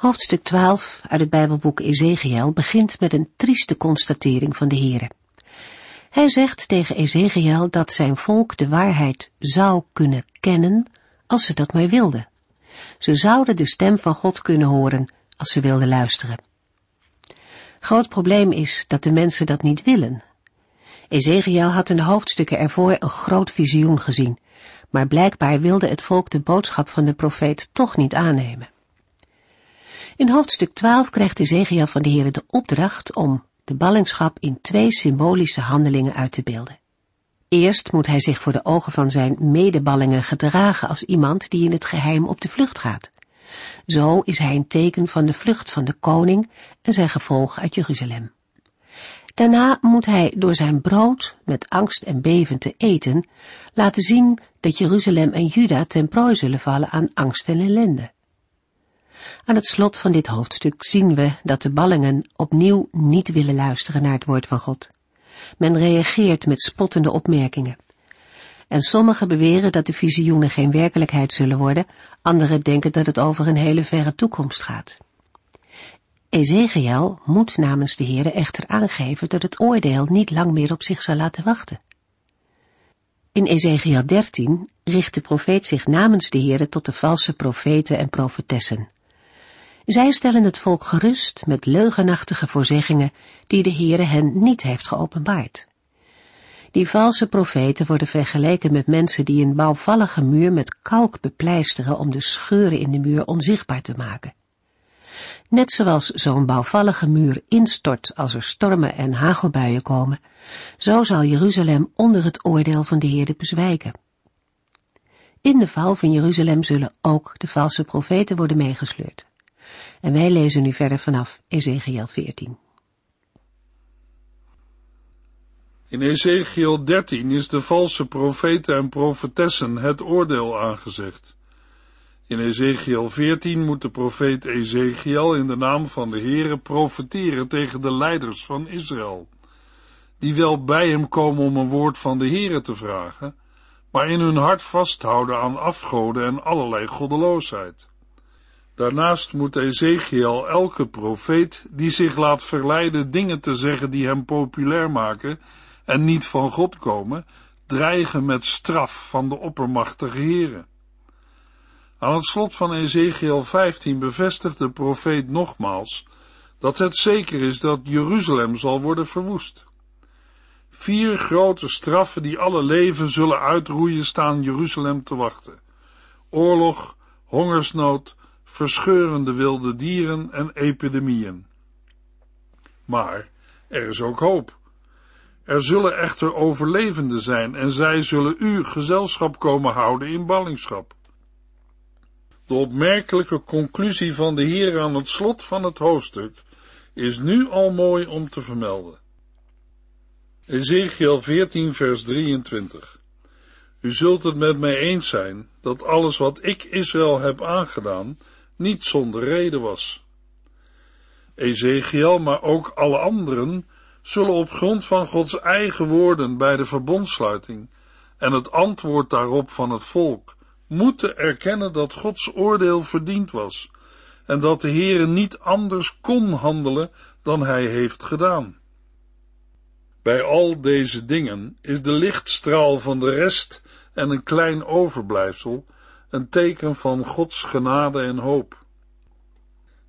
Hoofdstuk 12 uit het Bijbelboek Ezekiel begint met een trieste constatering van de Heere. Hij zegt tegen Ezekiel dat zijn volk de waarheid zou kunnen kennen als ze dat maar wilden. Ze zouden de stem van God kunnen horen als ze wilden luisteren. Groot probleem is dat de mensen dat niet willen. Ezekiel had in de hoofdstukken ervoor een groot visioen gezien, maar blijkbaar wilde het volk de boodschap van de profeet toch niet aannemen. In hoofdstuk 12 krijgt Ezekiel van de Heer de opdracht om de ballingschap in twee symbolische handelingen uit te beelden. Eerst moet hij zich voor de ogen van zijn medeballingen gedragen als iemand die in het geheim op de vlucht gaat. Zo is hij een teken van de vlucht van de koning en zijn gevolg uit Jeruzalem. Daarna moet hij door zijn brood met angst en beven te eten laten zien dat Jeruzalem en Juda ten prooi zullen vallen aan angst en ellende. Aan het slot van dit hoofdstuk zien we dat de ballingen opnieuw niet willen luisteren naar het woord van God. Men reageert met spottende opmerkingen. En sommigen beweren dat de visioenen geen werkelijkheid zullen worden, anderen denken dat het over een hele verre toekomst gaat. Ezekiel moet namens de Heere echter aangeven dat het oordeel niet lang meer op zich zal laten wachten. In Ezekiel 13 richt de profeet zich namens de Heere tot de valse profeten en profetessen. Zij stellen het volk gerust met leugenachtige voorzeggingen die de Heere hen niet heeft geopenbaard. Die valse profeten worden vergeleken met mensen die een bouwvallige muur met kalk bepleisteren om de scheuren in de muur onzichtbaar te maken. Net zoals zo'n bouwvallige muur instort als er stormen en hagelbuien komen, zo zal Jeruzalem onder het oordeel van de Heerde bezwijken. In de val van Jeruzalem zullen ook de valse profeten worden meegesleurd. En wij lezen nu verder vanaf Ezekiel 14. In Ezekiel 13 is de valse profeten en profetessen het oordeel aangezegd. In Ezekiel 14 moet de profeet Ezekiel in de naam van de Heere profeteren tegen de leiders van Israël, die wel bij hem komen om een woord van de Heere te vragen, maar in hun hart vasthouden aan afgoden en allerlei goddeloosheid. Daarnaast moet Ezekiel elke profeet die zich laat verleiden dingen te zeggen die hem populair maken en niet van God komen, dreigen met straf van de oppermachtige Heere. Aan het slot van Ezekiel 15 bevestigt de profeet nogmaals dat het zeker is dat Jeruzalem zal worden verwoest. Vier grote straffen die alle leven zullen uitroeien staan Jeruzalem te wachten. Oorlog, hongersnood, verscheurende wilde dieren en epidemieën. Maar er is ook hoop. Er zullen echter overlevenden zijn en zij zullen u gezelschap komen houden in ballingschap. De opmerkelijke conclusie van de Heer aan het slot van het hoofdstuk is nu al mooi om te vermelden. Ezekiel 14 vers 23 U zult het met mij eens zijn dat alles wat ik Israël heb aangedaan, niet zonder reden was. Ezekiel, maar ook alle anderen, zullen op grond van Gods eigen woorden bij de verbondsluiting en het antwoord daarop van het volk moeten erkennen dat Gods oordeel verdiend was en dat de Heere niet anders kon handelen dan hij heeft gedaan. Bij al deze dingen is de lichtstraal van de rest en een klein overblijfsel een teken van Gods genade en hoop.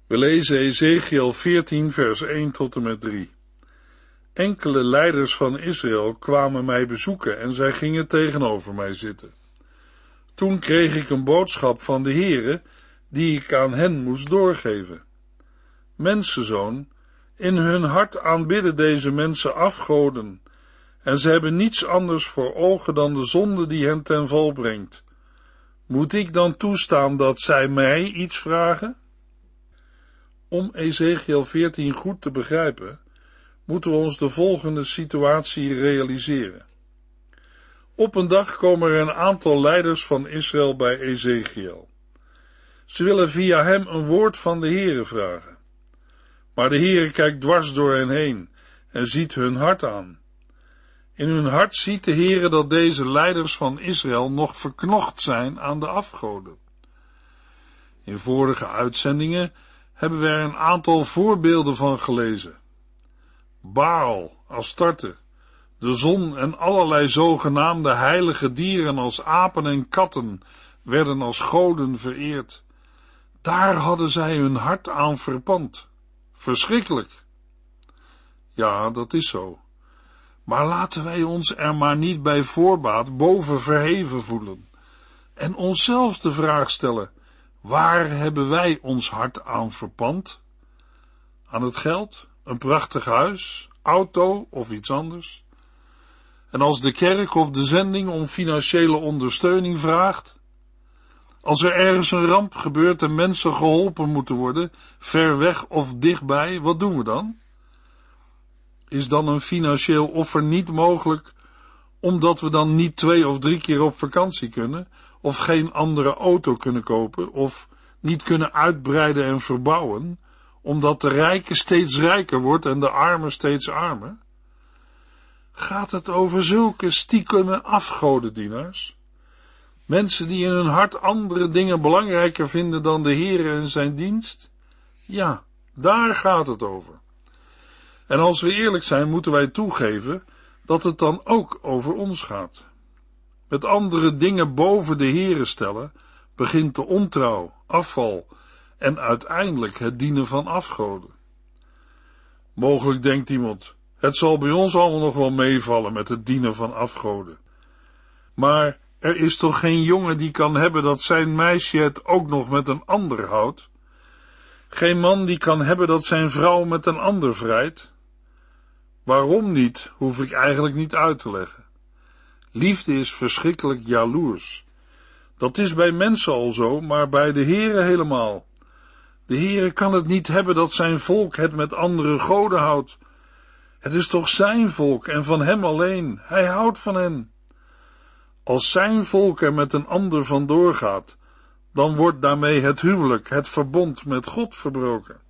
We lezen Ezekiel 14 vers 1 tot en met 3. Enkele leiders van Israël kwamen mij bezoeken en zij gingen tegenover mij zitten. Toen kreeg ik een boodschap van de Heere, die ik aan hen moest doorgeven. Mensenzoon, in hun hart aanbidden deze mensen afgoden, en ze hebben niets anders voor ogen dan de zonde die hen ten val brengt. Moet ik dan toestaan dat zij mij iets vragen? Om Ezekiel 14 goed te begrijpen, moeten we ons de volgende situatie realiseren. Op een dag komen er een aantal leiders van Israël bij Ezekiel. Ze willen via hem een woord van de Heere vragen. Maar de Heere kijkt dwars door hen heen en ziet hun hart aan. In hun hart ziet de Heere dat deze leiders van Israël nog verknocht zijn aan de afgoden. In vorige uitzendingen hebben we er een aantal voorbeelden van gelezen. Baal, Astarte, de zon en allerlei zogenaamde heilige dieren als apen en katten werden als goden vereerd. Daar hadden zij hun hart aan verpand. Verschrikkelijk. Ja, dat is zo. Maar laten wij ons er maar niet bij voorbaat boven verheven voelen en onszelf de vraag stellen: waar hebben wij ons hart aan verpand? Aan het geld, een prachtig huis, auto of iets anders? En als de kerk of de zending om financiële ondersteuning vraagt, als er ergens een ramp gebeurt en mensen geholpen moeten worden, ver weg of dichtbij, wat doen we dan? Is dan een financieel offer niet mogelijk, omdat we dan niet twee of drie keer op vakantie kunnen, of geen andere auto kunnen kopen, of niet kunnen uitbreiden en verbouwen, omdat de rijke steeds rijker wordt en de arme steeds armer? Gaat het over zulke stiekeme afgodendienaars? Mensen die in hun hart andere dingen belangrijker vinden dan de Heer en zijn dienst? Ja, daar gaat het over. En als we eerlijk zijn, moeten wij toegeven dat het dan ook over ons gaat. Met andere dingen boven de Heere stellen, begint de ontrouw, afval en uiteindelijk het dienen van afgoden. Mogelijk denkt iemand, het zal bij ons allemaal nog wel meevallen met het dienen van afgoden. Maar er is toch geen jongen die kan hebben dat zijn meisje het ook nog met een ander houdt? Geen man die kan hebben dat zijn vrouw met een ander vrijt? Waarom niet, hoef ik eigenlijk niet uit te leggen. Liefde is verschrikkelijk jaloers. Dat is bij mensen al zo, maar bij de Heere helemaal. De Heere kan het niet hebben dat zijn volk het met andere goden houdt. Het is toch zijn volk en van hem alleen. Hij houdt van hen. Als zijn volk er met een ander vandoor gaat, dan wordt daarmee het huwelijk, het verbond met God verbroken.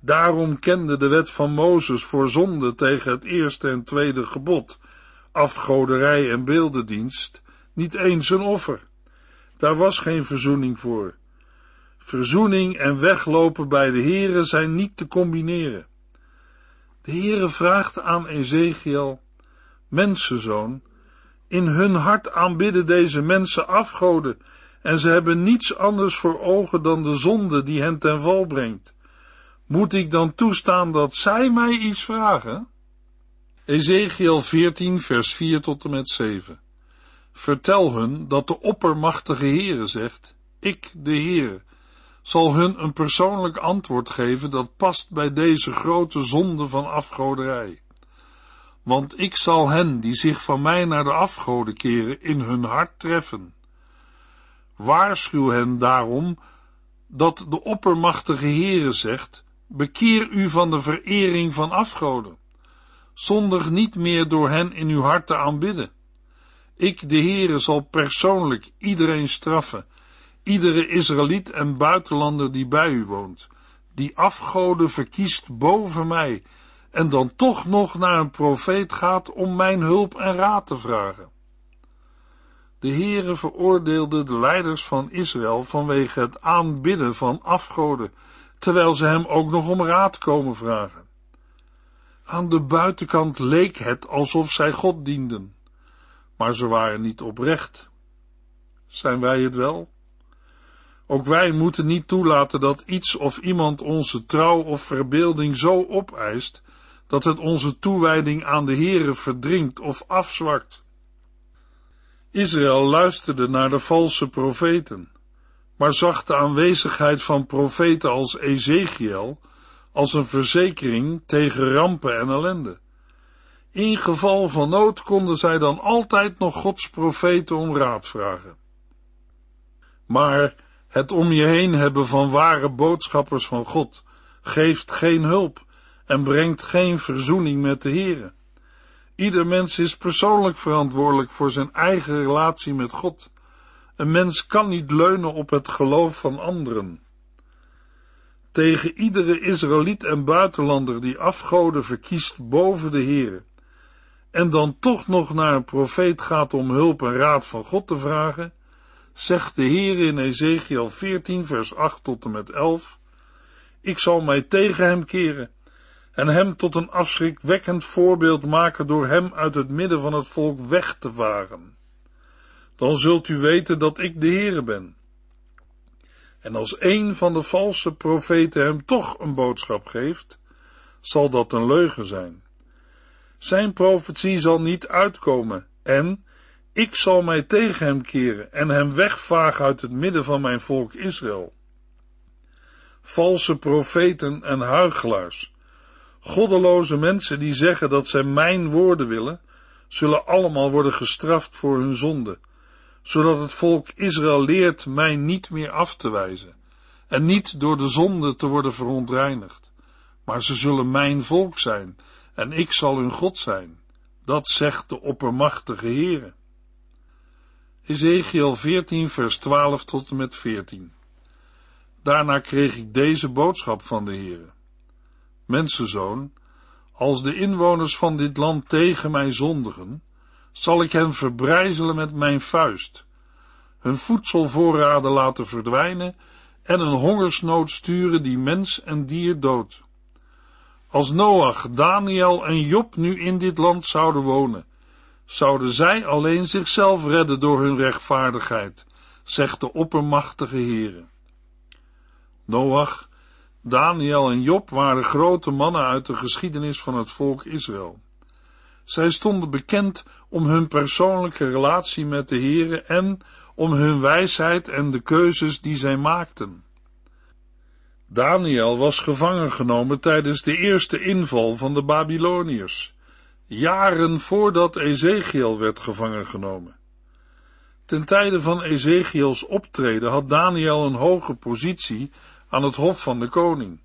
Daarom kende de wet van Mozes voor zonde tegen het eerste en tweede gebod, afgoderij en beeldendienst, niet eens een offer. Daar was geen verzoening voor. Verzoening en weglopen bij de Here zijn niet te combineren. De Heere vraagt aan Ezekiel, mensenzoon, in hun hart aanbidden deze mensen afgoden, en ze hebben niets anders voor ogen dan de zonde die hen ten val brengt. Moet ik dan toestaan dat zij mij iets vragen? Ezekiel 14, vers 4 tot en met 7. Vertel hun dat de oppermachtige Heere zegt, ik, de Heere, zal hun een persoonlijk antwoord geven dat past bij deze grote zonde van afgoderij. Want ik zal hen die zich van mij naar de afgoden keren in hun hart treffen. Waarschuw hen daarom dat de oppermachtige Heere zegt, bekeer u van de verering van afgoden. Zondig niet meer door hen in uw hart te aanbidden. Ik, de Heere, zal persoonlijk iedereen straffen iedere Israëliet en buitenlander die bij u woont, die afgoden verkiest boven mij, en dan toch nog naar een profeet gaat om mijn hulp en raad te vragen. De Heere veroordeelde de leiders van Israël vanwege het aanbidden van afgoden, terwijl ze hem ook nog om raad komen vragen. Aan de buitenkant leek het alsof zij God dienden, maar ze waren niet oprecht. Zijn wij het wel? Ook wij moeten niet toelaten dat iets of iemand onze trouw of verbeelding zo opeist, dat het onze toewijding aan de Heere verdringt of afzwakt. Israël luisterde naar de valse profeten, maar zag de aanwezigheid van profeten als Ezekiel als een verzekering tegen rampen en ellende. In geval van nood konden zij dan altijd nog Gods profeten om raad vragen. Maar het om je heen hebben van ware boodschappers van God geeft geen hulp en brengt geen verzoening met de Heere. Ieder mens is persoonlijk verantwoordelijk voor zijn eigen relatie met God. Een mens kan niet leunen op het geloof van anderen. Tegen iedere Israëliet en buitenlander die afgoden verkiest boven de Heere, en dan toch nog naar een profeet gaat om hulp en raad van God te vragen, zegt de Heer in Ezekiel 14 vers 8 tot en met 11, ik zal mij tegen hem keren en hem tot een afschrikwekkend voorbeeld maken door hem uit het midden van het volk weg te varen. Dan zult u weten dat ik de Heere ben. En als een van de valse profeten hem toch een boodschap geeft, zal dat een leugen zijn. Zijn profetie zal niet uitkomen en ik zal mij tegen hem keren en hem wegvagen uit het midden van mijn volk Israël. Valse profeten en huigelaars, goddeloze mensen die zeggen dat zij mijn woorden willen, zullen allemaal worden gestraft voor hun zonde, zodat het volk Israël leert mij niet meer af te wijzen en niet door de zonde te worden verontreinigd, maar ze zullen mijn volk zijn en ik zal hun God zijn. Dat zegt de oppermachtige Heere. Ezekiel 14 vers 12 tot en met 14. Daarna kreeg ik deze boodschap van de Heere. Mensenzoon, als de inwoners van dit land tegen mij zondigen, zal ik hen verbrijzelen met mijn vuist, hun voedselvoorraden laten verdwijnen en een hongersnood sturen die mens en dier doodt. Als Noach, Daniel en Job nu in dit land zouden wonen, zouden zij alleen zichzelf redden door hun rechtvaardigheid, zegt de oppermachtige Heere. Noach, Daniel en Job waren grote mannen uit de geschiedenis van het volk Israël. Zij stonden bekend om hun persoonlijke relatie met de Heere en om hun wijsheid en de keuzes die zij maakten. Daniel was gevangen genomen tijdens de eerste inval van de Babyloniërs, jaren voordat Ezekiel werd gevangen genomen. Ten tijde van Ezekiels optreden had Daniel een hoge positie aan het hof van de koning.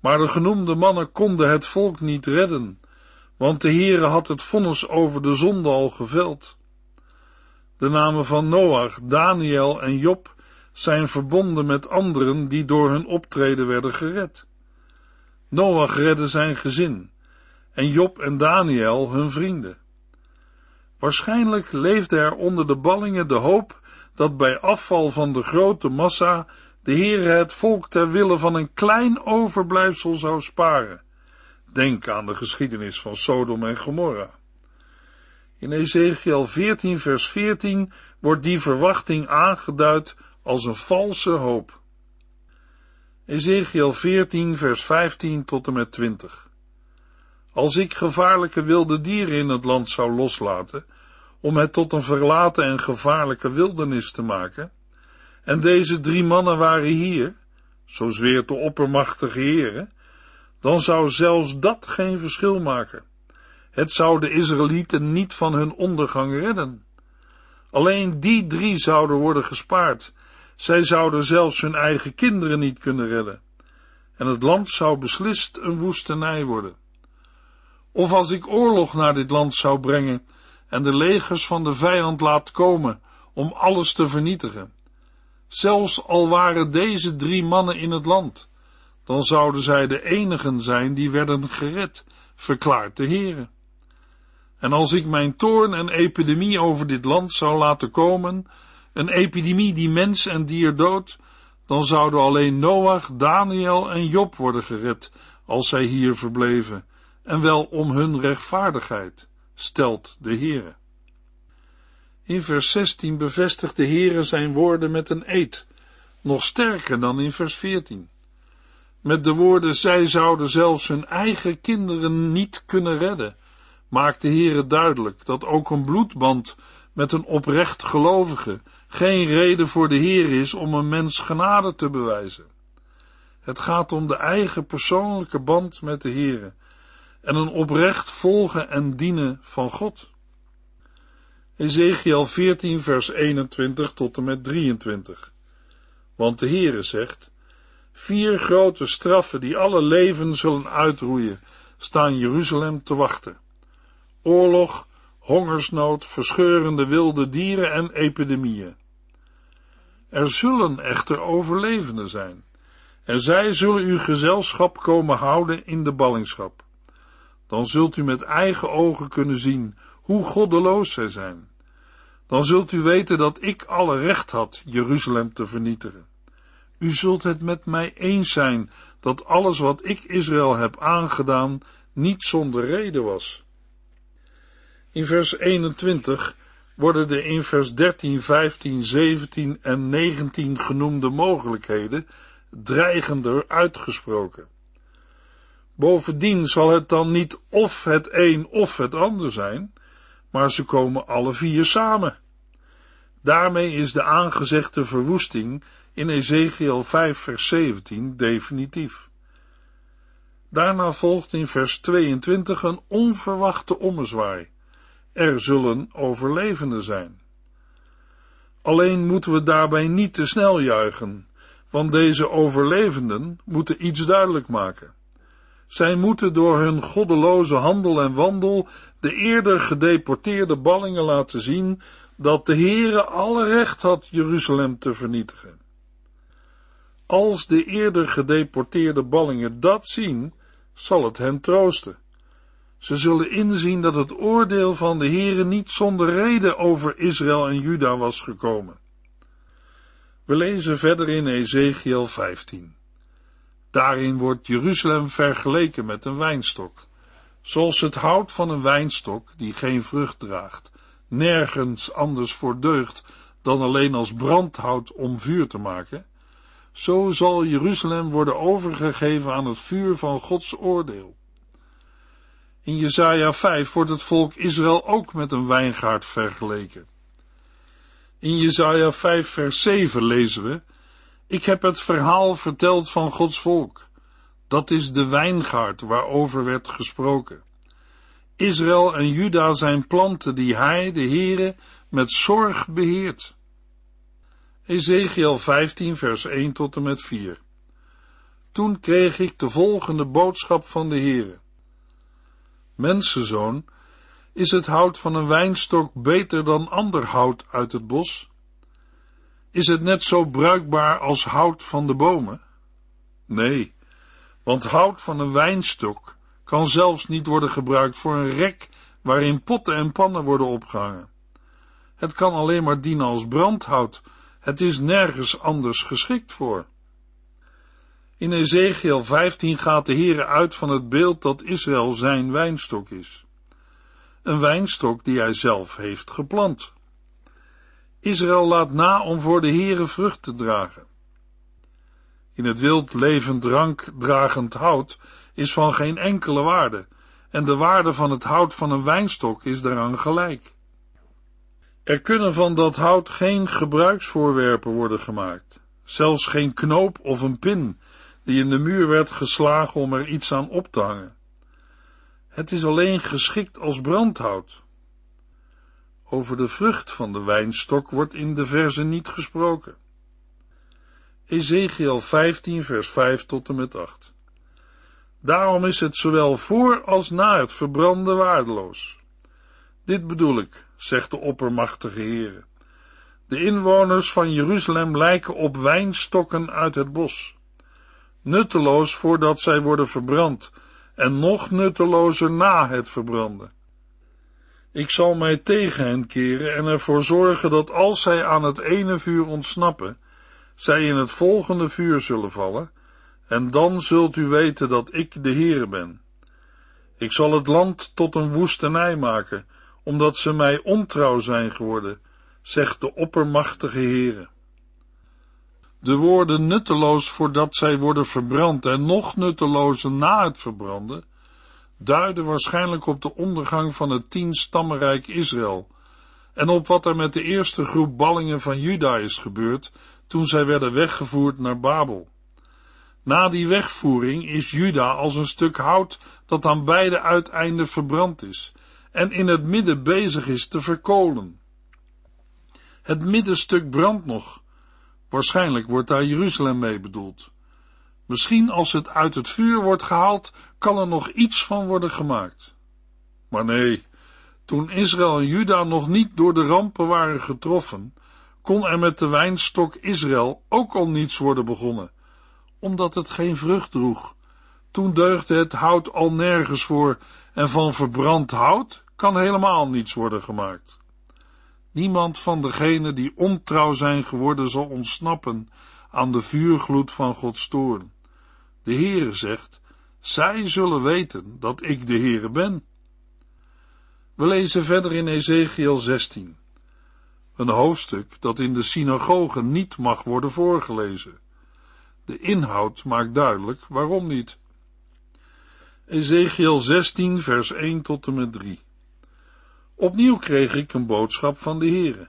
Maar de genoemde mannen konden het volk niet redden, want de Heere had het vonnis over de zonde al geveld. De namen van Noach, Daniel en Job zijn verbonden met anderen die door hun optreden werden gered. Noach redde zijn gezin en Job en Daniel hun vrienden. Waarschijnlijk leefde er onder de ballingen de hoop dat bij afval van de grote massa de Heere het volk ter wille van een klein overblijfsel zou sparen. Denk aan de geschiedenis van Sodom en Gomorra. In Ezekiel 14 vers 14 wordt die verwachting aangeduid als een valse hoop. Ezekiel 14 vers 15 tot en met 20 Als ik gevaarlijke wilde dieren in het land zou loslaten, om het tot een verlaten en gevaarlijke wildernis te maken, en deze drie mannen waren hier, zo zweert de oppermachtige Heere, dan zou zelfs dat geen verschil maken. Het zou de Israëlieten niet van hun ondergang redden. Alleen die drie zouden worden gespaard. Zij zouden zelfs hun eigen kinderen niet kunnen redden. En het land zou beslist een woestenij worden. Of als ik oorlog naar dit land zou brengen en de legers van de vijand laat komen om alles te vernietigen. Zelfs al waren deze drie mannen in het land, dan zouden zij de enigen zijn die werden gered, verklaart de Heere. En als ik mijn toorn en epidemie over dit land zou laten komen, een epidemie die mens en dier doodt, dan zouden alleen Noach, Daniel en Job worden gered, als zij hier verbleven, en wel om hun rechtvaardigheid, stelt de Heere. In vers 16 bevestigt de Heere zijn woorden met een eed, nog sterker dan in vers 14. Met de woorden, zij zouden zelfs hun eigen kinderen niet kunnen redden, maakt de Heere duidelijk dat ook een bloedband met een oprecht gelovige geen reden voor de Heer is om een mens genade te bewijzen. Het gaat om de eigen persoonlijke band met de Heere en een oprecht volgen en dienen van God. Ezekiel 14 vers 21 tot en met 23. Want de Heere zegt, Vier grote straffen die alle leven zullen uitroeien, staan Jeruzalem te wachten. Oorlog, hongersnood, verscheurende wilde dieren en epidemieën. Er zullen echter overlevenden zijn, en zij zullen uw gezelschap komen houden in de ballingschap. Dan zult u met eigen ogen kunnen zien hoe goddeloos zij zijn. Dan zult u weten dat ik alle recht had Jeruzalem te vernietigen. U zult het met mij eens zijn dat alles wat ik Israël heb aangedaan niet zonder reden was. In vers 21 worden de in vers 13, 15, 17 en 19 genoemde mogelijkheden dreigender uitgesproken. Bovendien zal het dan niet of het een of het ander zijn, maar ze komen alle vier samen. Daarmee is de aangezegde verwoesting in Ezekiel 5 vers 17 definitief. Daarna volgt in vers 22 een onverwachte ommezwaai. Er zullen overlevenden zijn. Alleen moeten we daarbij niet te snel juichen, want deze overlevenden moeten iets duidelijk maken. Zij moeten door hun goddeloze handel en wandel de eerder gedeporteerde ballingen laten zien dat de Heere alle recht had Jeruzalem te vernietigen. Als de eerder gedeporteerde ballingen dat zien, zal het hen troosten. Ze zullen inzien dat het oordeel van de Heere niet zonder reden over Israël en Juda was gekomen. We lezen verder in Ezekiel 15. Daarin wordt Jeruzalem vergeleken met een wijnstok. Zoals het hout van een wijnstok, die geen vrucht draagt, nergens anders voor deugt dan alleen als brandhout om vuur te maken, zo zal Jeruzalem worden overgegeven aan het vuur van Gods oordeel. In Jesaja 5 wordt het volk Israël ook met een wijngaard vergeleken. In Jesaja 5 vers 7 lezen we, ik heb het verhaal verteld van Gods volk. Dat is de wijngaard waarover werd gesproken. Israël en Juda zijn planten die hij, de Heere, met zorg beheert. Ezekiel 15 vers 1 tot en met 4 Toen kreeg ik de volgende boodschap van de Heere. Mensenzoon, is het hout van een wijnstok beter dan ander hout uit het bos? Is het net zo bruikbaar als hout van de bomen? Nee, want hout van een wijnstok kan zelfs niet worden gebruikt voor een rek waarin potten en pannen worden opgehangen. Het kan alleen maar dienen als brandhout. Het is nergens anders geschikt voor. In Ezekiel 15 gaat de Heere uit van het beeld dat Israël zijn wijnstok is. Een wijnstok die hij zelf heeft geplant. Israël laat na om voor de Heere vrucht te dragen. In het wild levend drankdragend hout is van geen enkele waarde, en de waarde van het hout van een wijnstok is daaraan gelijk. Er kunnen van dat hout geen gebruiksvoorwerpen worden gemaakt, zelfs geen knoop of een pin die in de muur werd geslagen om er iets aan op te hangen. Het is alleen geschikt als brandhout. Over de vrucht van de wijnstok wordt in de verse niet gesproken. Ezekiel 15 vers 5 tot en met 8. Daarom is het zowel voor als na het verbranden waardeloos. Dit bedoel ik, zegt de oppermachtige Heere. De inwoners van Jeruzalem lijken op wijnstokken uit het bos. Nutteloos voordat zij worden verbrand en nog nuttelozer na het verbranden. Ik zal mij tegen hen keren en ervoor zorgen dat als zij aan het ene vuur ontsnappen, zij in het volgende vuur zullen vallen, en dan zult u weten dat ik de Heere ben. Ik zal het land tot een woestenij maken, omdat ze mij ontrouw zijn geworden, zegt de oppermachtige Heere. De woorden nutteloos voordat zij worden verbrand en nog nuttelozer na het verbranden, duiden waarschijnlijk op de ondergang van het tienstammenrijk Israël en op wat er met de eerste groep ballingen van Juda is gebeurd toen zij werden weggevoerd naar Babel. Na die wegvoering is Juda als een stuk hout dat aan beide uiteinden verbrand is en in het midden bezig is te verkolen. Het middenstuk brandt nog. Waarschijnlijk wordt daar Jeruzalem mee bedoeld. Misschien als het uit het vuur wordt gehaald, kan er nog iets van worden gemaakt. Maar nee, toen Israël en Juda nog niet door de rampen waren getroffen, kon er met de wijnstok Israël ook al niets worden begonnen, omdat het geen vrucht droeg. Toen deugde het hout al nergens voor en van verbrand hout kan helemaal niets worden gemaakt. Niemand van degenen die ontrouw zijn geworden zal ontsnappen aan de vuurgloed van Gods toorn. De Heere zegt, zij zullen weten dat ik de Heere ben. We lezen verder in Ezekiel 16. Een hoofdstuk dat in de synagoge niet mag worden voorgelezen. De inhoud maakt duidelijk waarom niet. Ezekiel 16 vers 1 tot en met 3. Opnieuw kreeg ik een boodschap van de Heere.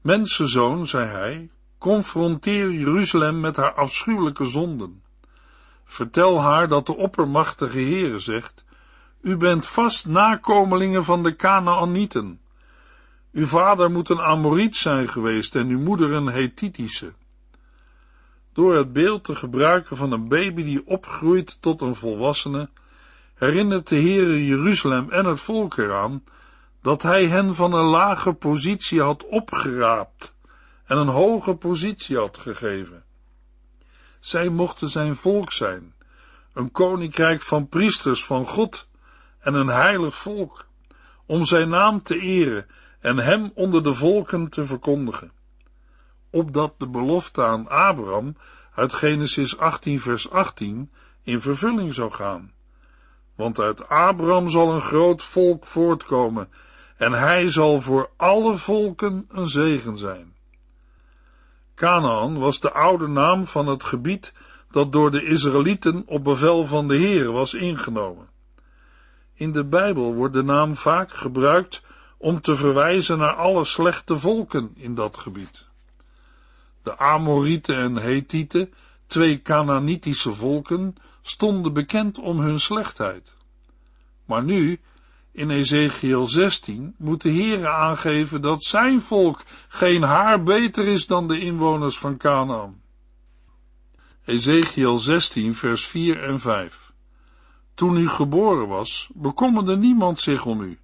Mensenzoon, zei hij, confronteer Jeruzalem met haar afschuwelijke zonden. Vertel haar dat de oppermachtige Heere zegt, u bent vast nakomelingen van de Kanaanieten. Uw vader moet een Amoriet zijn geweest en uw moeder een Hethitische. Door het beeld te gebruiken van een baby die opgroeit tot een volwassene, herinnert de Heere Jeruzalem en het volk eraan dat hij hen van een lage positie had opgeraapt en een hoge positie had gegeven. Zij mochten zijn volk zijn, een koninkrijk van priesters van God en een heilig volk, om zijn naam te eren en hem onder de volken te verkondigen. Opdat de belofte aan Abraham uit Genesis 18 vers 18 in vervulling zou gaan. Want uit Abraham zal een groot volk voortkomen en hij zal voor alle volken een zegen zijn. Canaan was de oude naam van het gebied dat door de Israëlieten op bevel van de Heer was ingenomen. In de Bijbel wordt de naam vaak gebruikt om te verwijzen naar alle slechte volken in dat gebied. De Amorieten en Hethieten, twee Canaanitische volken, stonden bekend om hun slechtheid. Maar nu in Ezekiel 16 moet de Heere aangeven dat zijn volk geen haar beter is dan de inwoners van Canaan. Ezekiel 16 vers 4 en 5 Toen u geboren was, bekommerde niemand zich om u.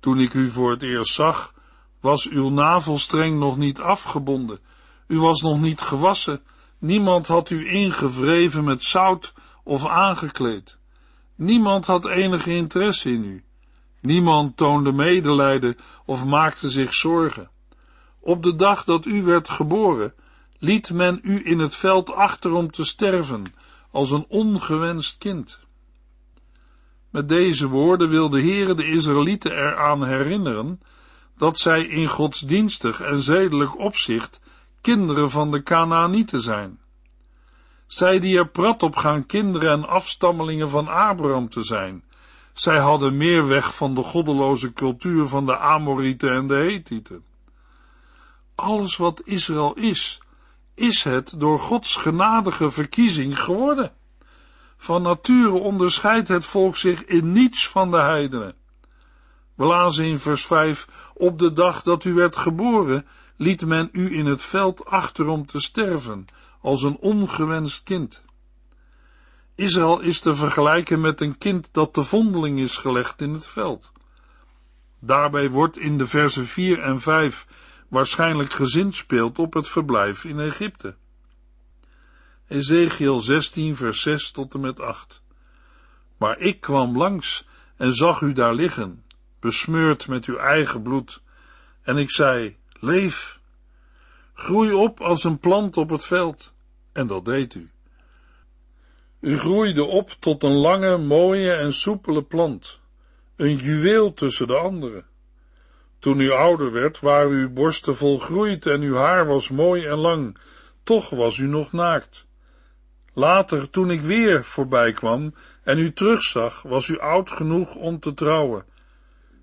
Toen ik u voor het eerst zag, was uw navelstreng nog niet afgebonden, u was nog niet gewassen, niemand had u ingevreven met zout of aangekleed. Niemand had enige interesse in u. Niemand toonde medelijden of maakte zich zorgen. Op de dag dat u werd geboren, liet men u in het veld achter om te sterven, als een ongewenst kind. Met deze woorden wil de Heere de Israëlieten eraan herinneren dat zij in godsdienstig en zedelijk opzicht kinderen van de Kanaanieten zijn. Zij die er prat op gaan kinderen en afstammelingen van Abraham te zijn, zij hadden meer weg van de goddeloze cultuur van de Amorieten en de Hethieten. Alles wat Israël is, is het door Gods genadige verkiezing geworden. Van nature onderscheidt het volk zich in niets van de heidenen. We lazen in vers 5, op de dag dat u werd geboren, liet men u in het veld achter om te sterven, als een ongewenst kind. Israël is te vergelijken met een kind dat te vondeling is gelegd in het veld. Daarbij wordt in de versen 4 en 5 waarschijnlijk gezinspeeld op het verblijf in Egypte. Ezekiel 16 vers 6 tot en met 8. Maar ik kwam langs en zag u daar liggen, besmeurd met uw eigen bloed, en ik zei, leef, groei op als een plant op het veld, en dat deed u. Groeide op tot een lange, mooie en soepele plant, een juweel tussen de anderen. Toen u ouder werd, waren uw borsten volgroeid en uw haar was mooi en lang, toch was u nog naakt. Later, toen ik weer voorbij kwam en u terugzag, was u oud genoeg om te trouwen.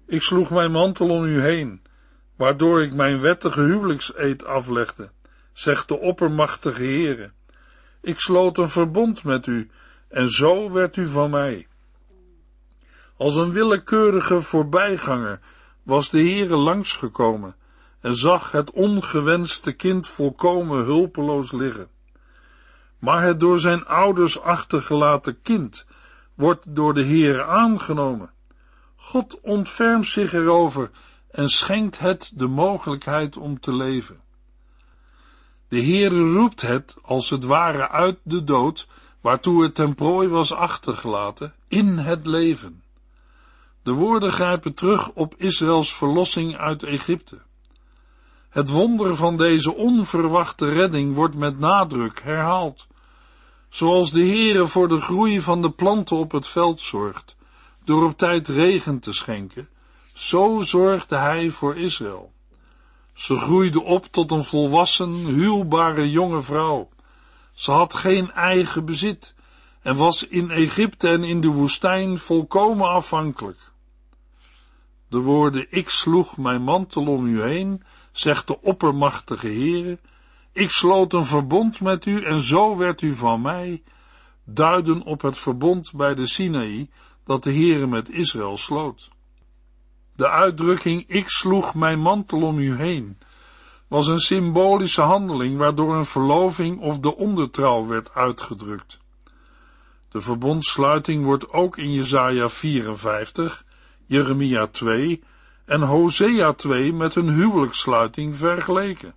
Ik sloeg mijn mantel om u heen, waardoor ik mijn wettige huwelijkseed aflegde, zegt de oppermachtige Heere. Ik sloot een verbond met u, en zo werd u van mij. Als een willekeurige voorbijganger was de Heere langsgekomen en zag het ongewenste kind volkomen hulpeloos liggen. maar het door zijn ouders achtergelaten kind wordt door de Heer aangenomen. God ontfermt zich erover en schenkt het de mogelijkheid om te leven. De Heere roept het, als het ware uit de dood, waartoe het ten prooi was achtergelaten, in het leven. De woorden grijpen terug op Israëls verlossing uit Egypte. Het wonder van deze onverwachte redding wordt met nadruk herhaald. Zoals de Heere voor de groei van de planten op het veld zorgt, door op tijd regen te schenken, zo zorgde hij voor Israël. Ze groeide op tot een volwassen, huwbare jonge vrouw. Ze had geen eigen bezit en was in Egypte en in de woestijn volkomen afhankelijk. De woorden, ik sloeg mijn mantel om u heen, zegt de oppermachtige Heere, ik sloot een verbond met u en zo werd u van mij, duiden op het verbond bij de Sinaï dat de Heere met Israël sloot. De uitdrukking ik sloeg mijn mantel om u heen was een symbolische handeling waardoor een verloving of de ondertrouw werd uitgedrukt. De verbondsluiting wordt ook in Jesaja 54, Jeremia 2 en Hosea 2 met een huwelijkssluiting vergeleken.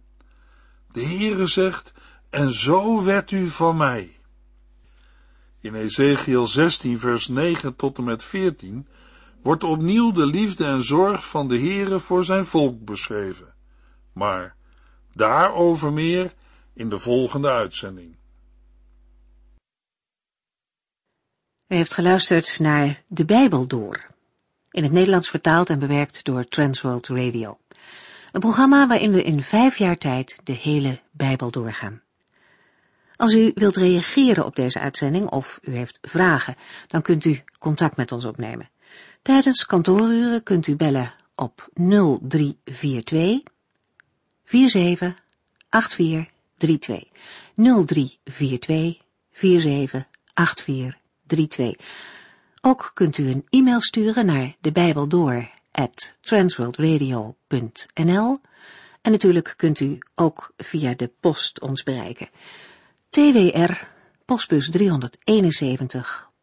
De Heere zegt, en zo werd u van mij. In Ezekiel 16 vers 9 tot en met 14 wordt opnieuw de liefde en zorg van de Heere voor zijn volk beschreven. Maar daarover meer in de volgende uitzending. U heeft geluisterd naar De Bijbel Door, in het Nederlands vertaald en bewerkt door Transworld Radio. Een programma waarin we in vijf jaar tijd de hele Bijbel doorgaan. Als u wilt reageren op deze uitzending of u heeft vragen, dan kunt u contact met ons opnemen. Tijdens kantooruren kunt u bellen op 0342 478432 0342 478432. Ook kunt u een e-mail sturen naar de at transworldradio.nl en natuurlijk kunt u ook via de post ons bereiken. TWR, postbus 371,